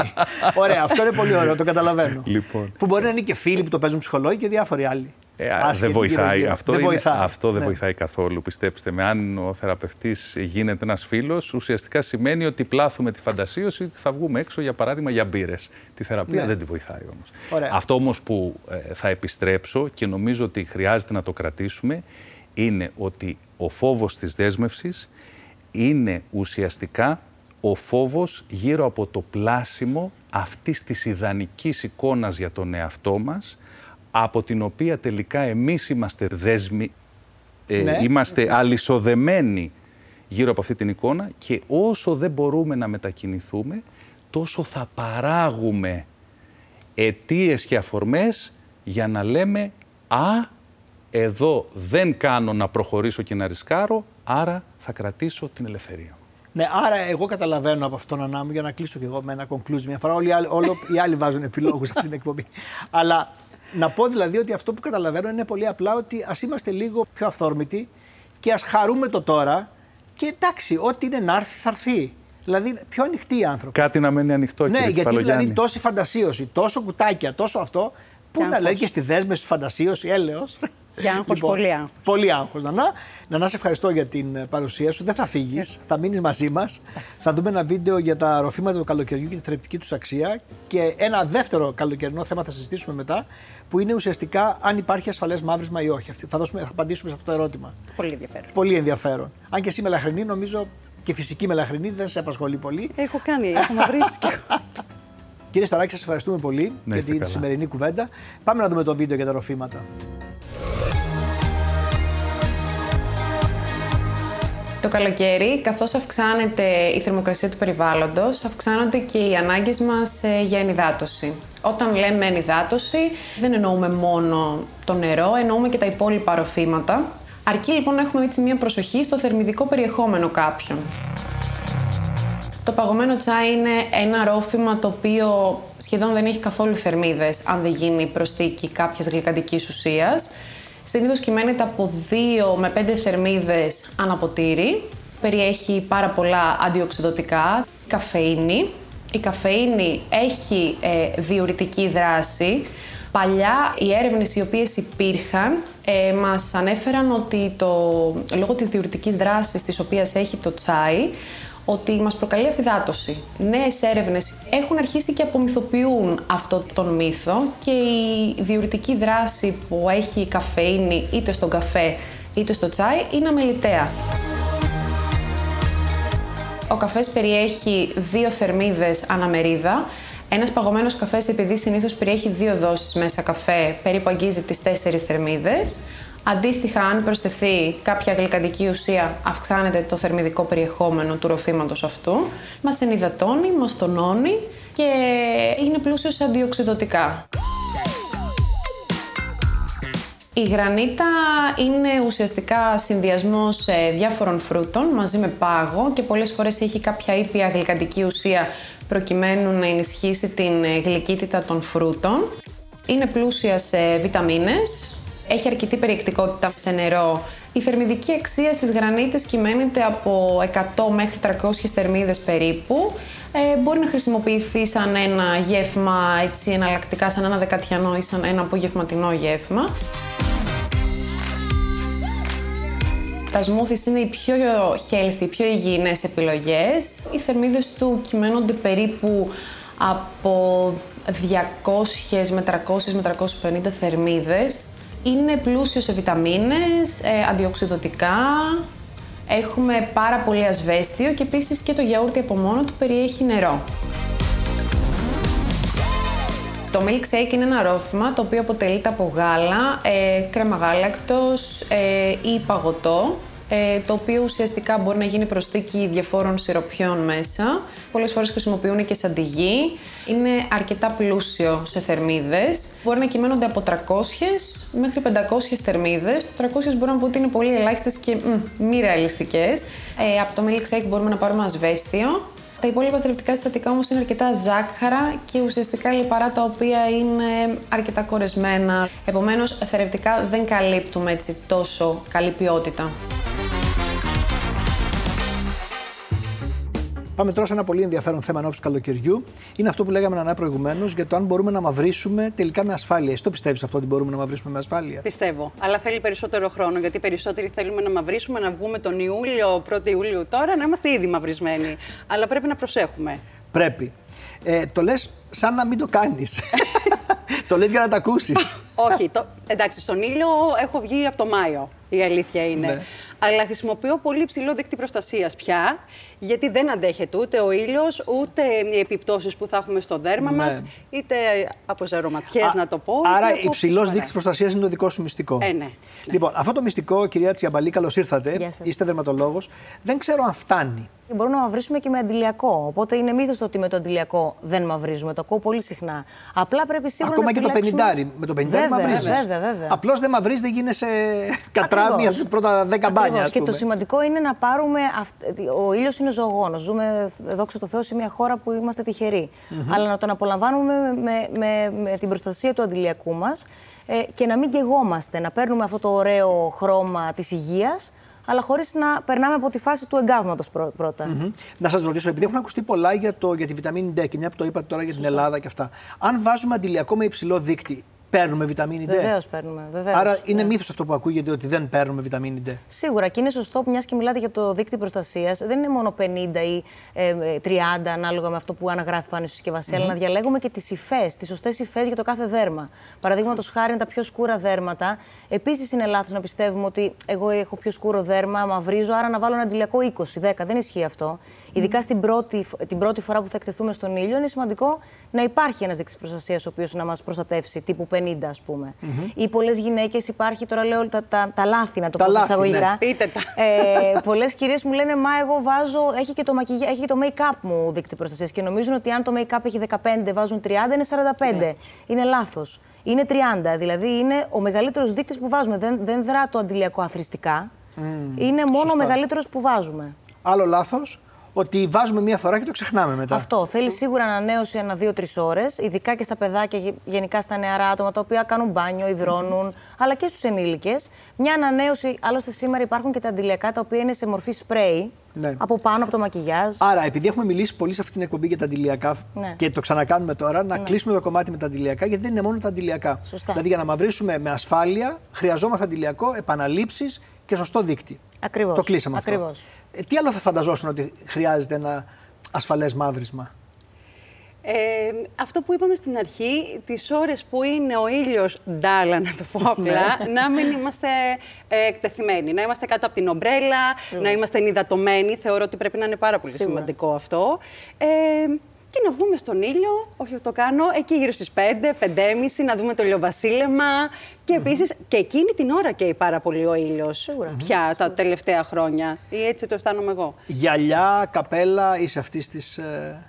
Ωραία, αυτό είναι πολύ ωραίο, το καταλαβαίνω. Λοιπόν. Που μπορεί να είναι και φίλοι που το παίζουν ψυχολόγοι και διάφοροι άλλοι. Ε, α, Άσχετοι δεν βοηθάει. γύρω-γύρω. Αυτό, δεν είναι- βοηθάει. αυτό δεν Ναι. βοηθάει καθόλου. Πιστέψτε με, αν ο θεραπευτής γίνεται ένας φίλος, ουσιαστικά σημαίνει ότι πλάθουμε τη φαντασίωση ότι θα βγούμε έξω, για παράδειγμα, για μπύρες. Τη θεραπεία Ναι. δεν τη βοηθάει όμως. Ωραία. Αυτό όμως που ε, θα επιστρέψω και νομίζω ότι χρειάζεται να το κρατήσουμε είναι ότι ο φόβος της δέσμευσης είναι ουσιαστικά ο φόβος γύρω από το πλάσιμο αυτής της ιδανικής εικόνας για τον εαυτό μας, από την οποία τελικά εμείς είμαστε δέσμοι, ε, Ναι. είμαστε αλυσοδεμένοι γύρω από αυτή την εικόνα και όσο δεν μπορούμε να μετακινηθούμε, τόσο θα παράγουμε αιτίες και αφορμές για να λέμε «Α, εδώ δεν κάνω να προχωρήσω και να ρισκάρω, άρα θα κρατήσω την ελευθερία μου». Ναι, άρα εγώ καταλαβαίνω από αυτόν Ανά μου για να κλείσω και εγώ με ένα conclusion μια φορά. Όλοι οι άλλοι, όλο, οι άλλοι βάζουν επιλόγους σε αυτή την εκπομπή. Αλλά να πω δηλαδή ότι αυτό που καταλαβαίνω είναι πολύ απλά ότι ας είμαστε λίγο πιο αυθόρμητοι και ας χαρούμε το τώρα και εντάξει, ό,τι είναι να έρθει θα έρθει. Δηλαδή πιο ανοιχτοί οι άνθρωποι. Κάτι να μένει ανοιχτό, ναι, κύριε γιατί Κεφαλογιάννη. δηλαδή τόση φαντασίωση, τόσο κουτάκια, τόσο αυτό. Πού να άγχος. λέει και στη δέσμευση φαντασίωση, έλεος. Και άγχος, πολύ άγχος. Πολύ άγχος. Νανά, Νανά, σε ευχαριστώ για την ε, παρουσία σου. Δεν θα φύγεις, θα μείνεις μαζί μας. Θα δούμε ένα βίντεο για τα ροφήματα του καλοκαιριού και τη θρεπτική τους αξία. Και ένα δεύτερο καλοκαιρινό θέμα θα συζητήσουμε μετά, που είναι ουσιαστικά αν υπάρχει ασφαλές μαύρισμα ή όχι. Αυτή- Θα, δώσουμε, θα απαντήσουμε σε αυτό το ερώτημα. Πολύ ενδιαφέρον. Πολύ ενδιαφέρον. Αν και εσύ μελαχρινή, νομίζω και φυσική μελαχρινή δεν σε απασχολεί πολύ. Έχω κάνει, έχω μαυρίσει και εγώ. Κύριε Σταράκη, σας ευχαριστούμε πολύ Να για είστε την καλά. σημερινή κουβέντα. Πάμε να δούμε το βίντεο για τα ροφήματα. Καλοκαίρι, καθώς αυξάνεται η θερμοκρασία του περιβάλλοντος, αυξάνονται και οι ανάγκες μας ε, για ενυδάτωση. Όταν λέμε ενυδάτωση, δεν εννοούμε μόνο το νερό, εννοούμε και τα υπόλοιπα ροφήματα. Αρκεί λοιπόν να έχουμε έτσι μια προσοχή στο θερμιδικό περιεχόμενο κάποιων. Το παγωμένο τσάι είναι ένα ρόφημα το οποίο σχεδόν δεν έχει καθόλου θερμίδες αν δεν γίνει προσθήκη κάποιας γλυκαντικής ουσίας. Συνήθως κυμαίνεται από 2 με 5 θερμίδες αναποτήρι. Περιέχει πάρα πολλά αντιοξυδοτικά, καφεΐνη. Η καφεΐνη έχει ε, διουρητική δράση. Παλιά οι έρευνες οι οποίες υπήρχαν ε, μας ανέφεραν ότι το, λόγω της διουρητικής δράσης της οποίας έχει το τσάι ότι μας προκαλεί αφυδάτωση. Νέες έρευνες έχουν αρχίσει και απομυθοποιούν αυτό τον μύθο και η διουρητική δράση που έχει η καφεΐνη είτε στον καφέ είτε στο τσάι είναι αμεληταία. Ο καφές περιέχει δύο θερμίδες αναμερίδα, Ένας παγωμένος καφές, επειδή συνήθως περιέχει δύο δόσεις μέσα καφέ, περίπου αγγίζει τις 4 θερμίδες. Αντίστοιχα, αν προσθεθεί κάποια γλυκαντική ουσία, αυξάνεται το θερμιδικό περιεχόμενο του ροφήματος αυτού. Μας ενυδατώνει, μας τονώνει και είναι πλούσιος σε αντιοξυδοτικά. Η γρανίτα είναι ουσιαστικά συνδυασμός ε, διάφορων φρούτων μαζί με πάγο και πολλές φορές έχει κάποια ήπια γλυκαντική ουσία προκειμένου να ενισχύσει την ε, γλυκύτητα των φρούτων. Είναι πλούσια σε βιταμίνες, έχει αρκετή περιεκτικότητα σε νερό. Η θερμιδική αξία στις γρανίτες κυμαίνεται από 100 μέχρι 300 θερμίδες περίπου. Ε, μπορεί να χρησιμοποιηθεί σαν ένα γεύμα έτσι εναλλακτικά, σαν ένα δεκατιανό ή σαν ένα απογευματινό γεύμα. Τα smoothies είναι οι πιο healthy, πιο υγιεινές επιλογές. Οι θερμίδες του κυμαίνονται περίπου από 200 με 300 με 350 θερμίδες. Είναι πλούσιος σε βιταμίνες, ε, αντιοξυδοτικά, έχουμε πάρα πολύ ασβέστιο και επίσης και το γιαούρτι από μόνο του περιέχει νερό. Το milkshake είναι ένα ρόφημα το οποίο αποτελείται από γάλα, ε, κρέμα γάλακτος ε, ή παγωτό ε, το οποίο ουσιαστικά μπορεί να γίνει προσθήκη διαφόρων σιροπιών μέσα. Πολλές φορές χρησιμοποιούν και σαν γη. Είναι αρκετά πλούσιο σε θερμίδες. Μπορεί να κυμαίνονται από 300 μέχρι 500 θερμίδες. Το 300 μπορούμε να πω ότι είναι πολύ ελάχιστες και μ, μη ρεαλιστικές. Ε, από το milkshake μπορούμε να πάρουμε ασβέστιο. Τα υπόλοιπα θρεπτικά συστατικά όμως είναι αρκετά ζάχαρα και ουσιαστικά λιπαρά τα οποία είναι αρκετά κορεσμένα. Επομένως, θρεπτικά δεν καλύπτουμε έτσι τόσο καλή ποιότητα. Πάμε τώρα σε ένα πολύ ενδιαφέρον θέμα ενώπιση καλοκαιριού. Είναι αυτό που λέγαμε να προηγουμένως για το αν μπορούμε να μαυρίσουμε τελικά με ασφάλεια. Εσύ το πιστεύεις αυτό ότι μπορούμε να μαυρίσουμε με ασφάλεια; Πιστεύω. Αλλά θέλει περισσότερο χρόνο γιατί περισσότεροι θέλουμε να μαυρίσουμε, να βγούμε τον Ιούλιο, 1η Ιούλιο τώρα, να είμαστε ήδη μαυρισμένοι. Αλλά πρέπει να προσέχουμε. Πρέπει. Ε, το λες σαν να μην το κάνεις. το λες για να τα ακούσεις. Όχι. Το... Εντάξει, στον ήλιο έχω βγει από το Μάιο. Η αλήθεια είναι. Ναι αλλά χρησιμοποιώ πολύ ψηλό δίκτυο προστασίας πια, γιατί δεν αντέχεται ούτε ο ήλιος, ούτε οι επιπτώσεις που θα έχουμε στο δέρμα ναι. μας, είτε από ζερωματιές, να το πω. Άρα υψηλός δείκτη προστασίας είναι το δικό σου μυστικό. Ε, ναι, ναι. Λοιπόν, αυτό το μυστικό, κυρία Τσιαμπαλή, καλώς ήρθατε. Είστε δερματολόγος. Δεν ξέρω αν φτάνει. Μπορούμε να μαυρίσουμε και με αντιλιακό. Οπότε είναι μύθος το ότι με το αντιλιακό δεν μαυρίζουμε. Το ακούω πολύ συχνά. Απλά πρέπει σίγουρα Ακόμα να και το 50. Με το 50 μαυρίζεις. Βέβαια, βέβαια. Απλώς δεν μαυρίζεις, δεν γίνεσαι κατράμι από πρώτα 10 μπάνια. Και το σημαντικό είναι να πάρουμε. Ο ήλιος είναι ζωογόνο. Ζούμε, δόξα τω Θεώ, σε μια χώρα που είμαστε τυχεροί. Αλλά να τον απολαμβάνουμε με, με, με την προστασία του αντιλιακού μας ε, και να μην κεγόμαστε. Να παίρνουμε αυτό το ωραίο χρώμα της υγείας αλλά χωρίς να περνάμε από τη φάση του εγκάβματος πρώτα. Mm-hmm. Να σας ρωτήσω, επειδή έχουν ακουστεί πολλά για, το, για τη βιταμίνη D και μια που το είπατε τώρα για την Ελλάδα και αυτά. Αν βάζουμε αντιλιακό με υψηλό δείκτη, παίρνουμε βιταμίνη D. Βεβαίως παίρνουμε. Βεβαίως, Άρα είναι ναι. μύθος αυτό που ακούγεται ότι δεν παίρνουμε βιταμίνη D. Σίγουρα και είναι σωστό, μιας και μιλάτε για το δίκτυο προστασίας. Δεν είναι μόνο 50 ή ε, 30 ανάλογα με αυτό που αναγράφει πάνω στη συσκευασία, mm-hmm. αλλά να διαλέγουμε και τις υφές, τις σωστές υφές για το κάθε δέρμα. Παραδείγματος χάρη είναι τα πιο σκούρα δέρματα. Επίσης είναι λάθος να πιστεύουμε ότι εγώ έχω πιο σκούρο δέρμα, μαυρίζω, άρα να βάλω ένα αντιλιακό 20, 10. Δεν ισχύει αυτό. Ειδικά στην πρώτη, την πρώτη φορά που θα εκτεθούμε στον ήλιο, είναι σημαντικό να υπάρχει ένας δείκτης προστασίας ο οποίος να μας προστατεύσει, τύπου 50, ας πούμε. Mm-hmm. Ή πολλές γυναίκες υπάρχει, τώρα λέω τα, τα, τα λάθη, να το πω εισαγωγικά. Ναι. Πείτε τα. Ε, πολλές κυρίες μου λένε, Μα εγώ βάζω, έχει και το, μακιγιά, έχει το make-up μου δείκτη προστασίας. Και νομίζουν ότι αν το make-up έχει 15, βάζουν 30, είναι 45. Ναι. Είναι λάθος. Είναι 30. Δηλαδή είναι ο μεγαλύτερος δείκτης που βάζουμε. Δεν, δεν δρά το αντιλιακό αθρηστικά. Mm, είναι μόνο ο μεγαλύτερος που βάζουμε. Άλλο λάθος ότι βάζουμε μία φορά και το ξεχνάμε μετά. Αυτό. Θέλει σίγουρα ανανέωση ανά δύο-τρεις ώρες, ειδικά και στα παιδάκια, γενικά στα νεαρά άτομα τα οποία κάνουν μπάνιο, υδρώνουν, αλλά και στους ενήλικες. Μια ανανέωση, άλλωστε σήμερα υπάρχουν και τα αντιλιακά τα οποία είναι σε μορφή σπρέι. Ναι. Από πάνω από το μακιγιάζ. Άρα, επειδή έχουμε μιλήσει πολύ σε αυτή την εκπομπή για τα αντιλιακά ναι. και το ξανακάνουμε τώρα, να ναι. κλείσουμε το κομμάτι με τα αντιλιακά, γιατί δεν είναι μόνο τα αντιλιακά. Σωστά. Δηλαδή, για να μαυρίσουμε με ασφάλεια, χρειαζόμαστε αντιλιακό, επαναλήψεις και σωστό δίκτυο. Ακριβώς. Το κλείσαμε αυτό. Ε, τι άλλο θα φανταζόσουν ότι χρειάζεται ένα ασφαλές μαύρισμα. Ε, αυτό που είπαμε στην αρχή, τις ώρες που είναι ο ήλιος ντάλα, να το πω απλά, ναι. να μην είμαστε ε, εκτεθειμένοι, να είμαστε κάτω από την ομπρέλα, να είμαστε ενυδατωμένοι. Θεωρώ ότι πρέπει να είναι πάρα πολύ σημαντικό αυτό. Ε, και να βγούμε στον ήλιο. Όχι, το κάνω εκεί γύρω στις 5, 5.30 να δούμε το ηλιοβασίλεμα. Και επίσης και εκείνη την ώρα καίει πάρα πολύ ο ήλιος. Πια τα τελευταία χρόνια. Ή έτσι το αισθάνομαι εγώ. Γυαλιά, καπέλα, είσαι αυτής της. Ε...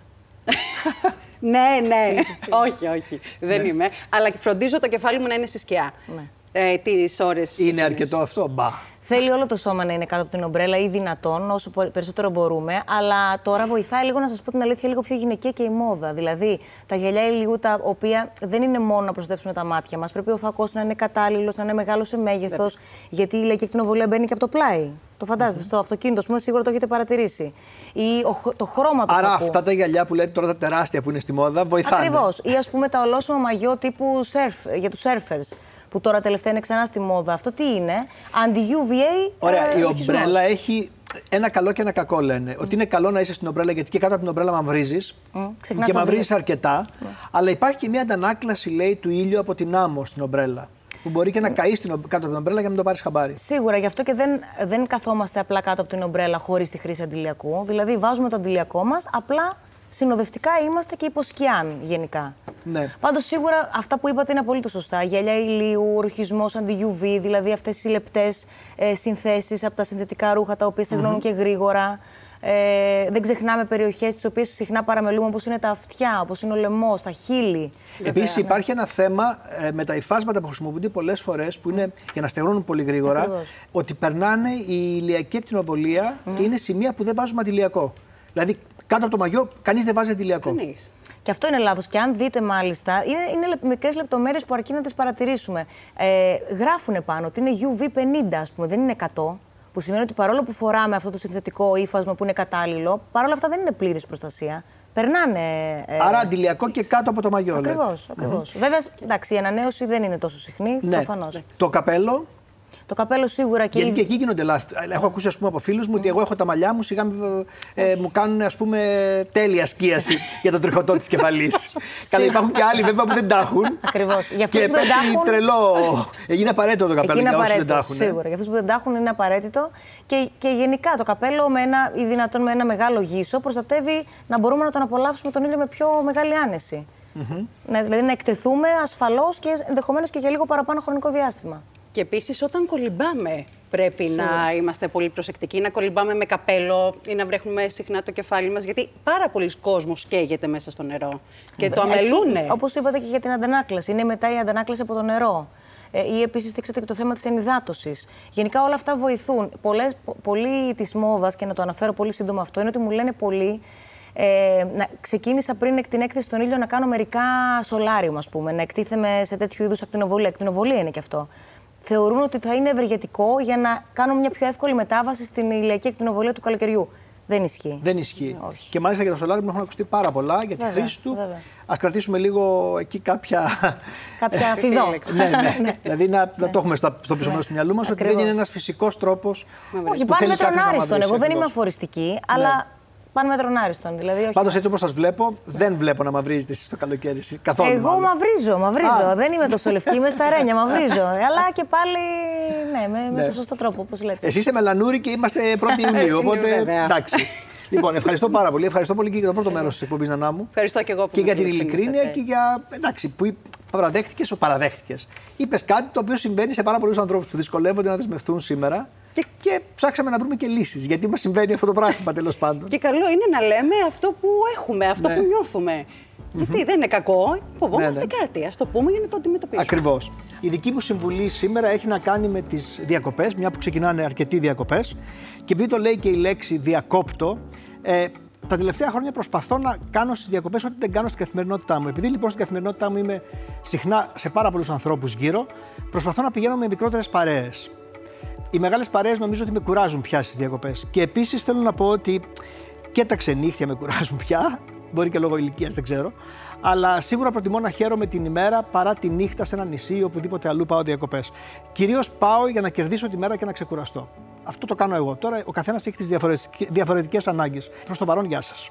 ναι, ναι. όχι, όχι. Δεν είμαι. Αλλά φροντίζω το κεφάλι μου να είναι στη σκιά. Ναι. Ε, τις ώρες είναι αρκετό αυτό; Μπα. Θέλει όλο το σώμα να είναι κάτω από την ομπρέλα ή δυνατόν, όσο περισσότερο μπορούμε. Αλλά τώρα βοηθάει λίγο να σας πω την αλήθεια, λίγο πιο γυναικεία και η μόδα. Δηλαδή, τα γυαλιά ηλίου, τα οποία δεν είναι μόνο να προστατεύσουν τα μάτια μας. Πρέπει ο φακός να είναι κατάλληλος, να είναι μεγάλος σε μέγεθος. Γιατί η λαϊκή ακτινοβολία μπαίνει και από το πλάι. Το φαντάζεστε, στο αυτοκίνητο, πούμε, σίγουρα το έχετε παρατηρήσει. Ή το χρώμα του Άρα φακού. αυτά τα γυαλιά που λέτε τώρα τα τεράστια που είναι στη μόδα βοηθάνε. Ακριβώς. Ή ας πούμε τα ολόσωμα μαγιό τύπου surf, για τους surfers που τώρα τελευταία είναι ξανά στη μόδα. Αυτό τι είναι, αντι-UVA. Ωραία, ε, η ομπρέλα έχει ένα καλό και ένα κακό λένε. Ότι είναι καλό να είσαι στην ομπρέλα γιατί και κάτω από την ομπρέλα μαυρίζεις. Mm, και μαυρίζεις αρκετά. Mm. Αλλά υπάρχει και μια αντανάκλαση, λέει, του ήλιου από την άμμο στην ομπρέλα. Που μπορεί και να καεί κάτω από την ομπρέλα για να μην το πάρεις χαμπάρι. Σίγουρα, γι' αυτό και δεν, δεν καθόμαστε απλά κάτω από την ομπρέλα χωρίς τη χρήση αντιλιακού. Δηλαδή, βάζουμε το αντιλιακό μας, απλά συνοδευτικά είμαστε και υποσκιάν γενικά. Ναι. Πάντως, σίγουρα αυτά που είπατε είναι απολύτω σωστά. Γυαλιά ηλίου, ρουχισμό αντι-UV, δηλαδή αυτές οι λεπτές ε, συνθέσεις από τα συνθετικά ρούχα τα οποία στεγνώνουν και γρήγορα. Ε, δεν ξεχνάμε περιοχές τις οποίες συχνά παραμελούμε, όπως είναι τα αυτιά, όπως είναι ο λαιμός, τα χείλη. Επίσης, υπάρχει ένα θέμα ε, με τα υφάσματα που χρησιμοποιούνται πολλές φορές, που είναι για να στεγνώνουν πολύ γρήγορα, ότι περνάνε η ηλιακή ακτινοβολία mm. και είναι σημεία που δεν βάζουμε αντιλιακό. Δηλαδή, κάτω από το μαγιό, κανείς δεν βάζει αντιλιακό. Κανείς. Και αυτό είναι λάθος. Και αν δείτε, μάλιστα, είναι, είναι μικρές λεπτομέρειες που αρκεί να τις παρατηρήσουμε. Ε, γράφουν πάνω ότι είναι UV50, ας πούμε, δεν είναι 100. Που σημαίνει ότι παρόλο που φοράμε αυτό το συνθετικό ύφασμα που είναι κατάλληλο, παρόλα αυτά δεν είναι πλήρης προστασία. Περνάνε. Ε... Άρα αντιλιακό και κάτω από το μαγιό. Ακριβώς. Ακριβώς. Mm-hmm. Βέβαια, εντάξει, η ανανέωση δεν είναι τόσο συχνή. Ναι. Προφανώς. Το καπέλο. Το καπέλο σίγουρα και. Γιατί και εκεί γίνονται λάθη. Έχω ακούσει ας πούμε, από φίλους μου ότι εγώ έχω τα μαλλιά μου, σιγά ε, μου κάνουν ας πούμε, τέλεια σκίαση για τον τριχωτό της κεφαλής. Καλά, υπάρχουν και άλλοι βέβαια που δεν τα έχουν. Ακριβώς. Και πέφτει τρελό. Είναι απαραίτητο το καπέλο για όσους δεν τα έχουν. Σίγουρα. Για αυτούς που δεν τα έχουν είναι απαραίτητο. Και, και γενικά το καπέλο με ένα, ή δυνατόν με ένα μεγάλο γύσο προστατεύει να μπορούμε να τον απολαύσουμε τον ήλιο με πιο μεγάλη άνεση. Mm-hmm. Ναι, δηλαδή να εκτεθούμε ασφαλώς και ενδεχομένως και για λίγο παραπάνω χρονικό διάστημα. Και επίσης, όταν κολυμπάμε, πρέπει να είμαστε πολύ προσεκτικοί, να κολυμπάμε με καπέλο ή να βρέχουμε συχνά το κεφάλι μας. Γιατί πάρα πολλοί κόσμος καίγεται μέσα στο νερό. Και το αμελούνε. Όπως είπατε και για την αντανάκλαση. Είναι μετά η αντανάκλαση από το νερό. Ε, ή επίσης δείξατε και το θέμα της ενυδάτωσης. Γενικά όλα αυτά βοηθούν. Πολλές, πολλοί της μόδας, και να το αναφέρω πολύ σύντομα αυτό, είναι ότι μου λένε πολλοί ε, να, ξεκίνησα πριν την έκθεση στον ήλιο να κάνω μερικά σολάριου, ας πούμε. Να εκτίθεμαι σε τέτοιου είδους ακτινοβολία. Ακτινοβολία είναι και αυτό θεωρούν ότι θα είναι ευεργετικό για να κάνουν μια πιο εύκολη μετάβαση στην ηλιακή εκτινοβολία του καλοκαιριού. Δεν ισχύει. Δεν ισχύει. Όχι. Και μάλιστα για το σολάριο μου έχουν ακουστεί πάρα πολλά για τη βέβαια, χρήση του. Α κρατήσουμε λίγο εκεί κάποια. κάποια φιδό. ναι, ναι. ναι. δηλαδή να, να το έχουμε στο, στο πίσω μέρος του μυαλού μας ότι δεν είναι ένας φυσικός τρόπος. Όχι, πάνε με τον άριστον. Εγώ δεν είμαι αφοριστική, αλλά Πάνε με τρονάριστον. Δηλαδή, Πάντως έτσι όπως σας βλέπω, δεν βλέπω να μαυρίζετε εσεί το καλοκαίρι. Καθόλου. Εγώ μάλλον. μαυρίζω, μαυρίζω. δεν είμαι τόσο λευκή, είμαι στα ρένια, μαυρίζω. Αλλά και πάλι ναι, με, με ναι. το σωστό τρόπο, όπως λέτε. Εσεί είστε μελανούρη και είμαστε 1η Ιουλίου. οπότε εντάξει. Λοιπόν, ευχαριστώ πάρα πολύ. Ευχαριστώ πολύ και για το πρώτο μέρος της εκπομπής Νανά μου. Ευχαριστώ και εγώ που Και για την ειλικρίνεια και για. Εντάξει, που παραδέχτηκες, παραδέχτηκες. Είπες κάτι το οποίο συμβαίνει σε πάρα πολλούς ανθρώπους που δυσκολεύονται να δεσμευτούν σήμερα. Και, και ψάξαμε να βρούμε και λύσεις. Γιατί μας συμβαίνει αυτό το πράγμα τέλος πάντων. Και καλό είναι να λέμε αυτό που έχουμε, αυτό ναι. που νιώθουμε. Γιατί δεν είναι κακό, φοβόμαστε ναι, ναι. κάτι. Α το πούμε για να το αντιμετωπίσουμε. Ακριβώς. Η δική μου συμβουλή σήμερα έχει να κάνει με τις διακοπές, μια που ξεκινάνε αρκετοί διακοπές. Και επειδή το λέει και η λέξη διακόπτω, ε, τα τελευταία χρόνια προσπαθώ να κάνω στις διακοπές ό,τι δεν κάνω στην καθημερινότητά μου. Επειδή λοιπόν στην καθημερινότητά μου είμαι συχνά σε πάρα πολλούς ανθρώπους γύρω, προσπαθώ να πηγαίνω με μικρότερες παρέες. Οι μεγάλες παρέες νομίζω ότι με κουράζουν πια στις διακοπές. Και επίσης θέλω να πω ότι και τα ξενύχτια με κουράζουν πια. Μπορεί και λόγω ηλικίας, δεν ξέρω. Αλλά σίγουρα προτιμώ να χαίρομαι την ημέρα παρά τη νύχτα σε ένα νησί ή οπουδήποτε αλλού πάω διακοπές. Κυρίως πάω για να κερδίσω τη μέρα και να ξεκουραστώ. Αυτό το κάνω εγώ. Τώρα ο καθένας έχει τις διαφορετικές ανάγκες. Προς το παρόν, γεια σας.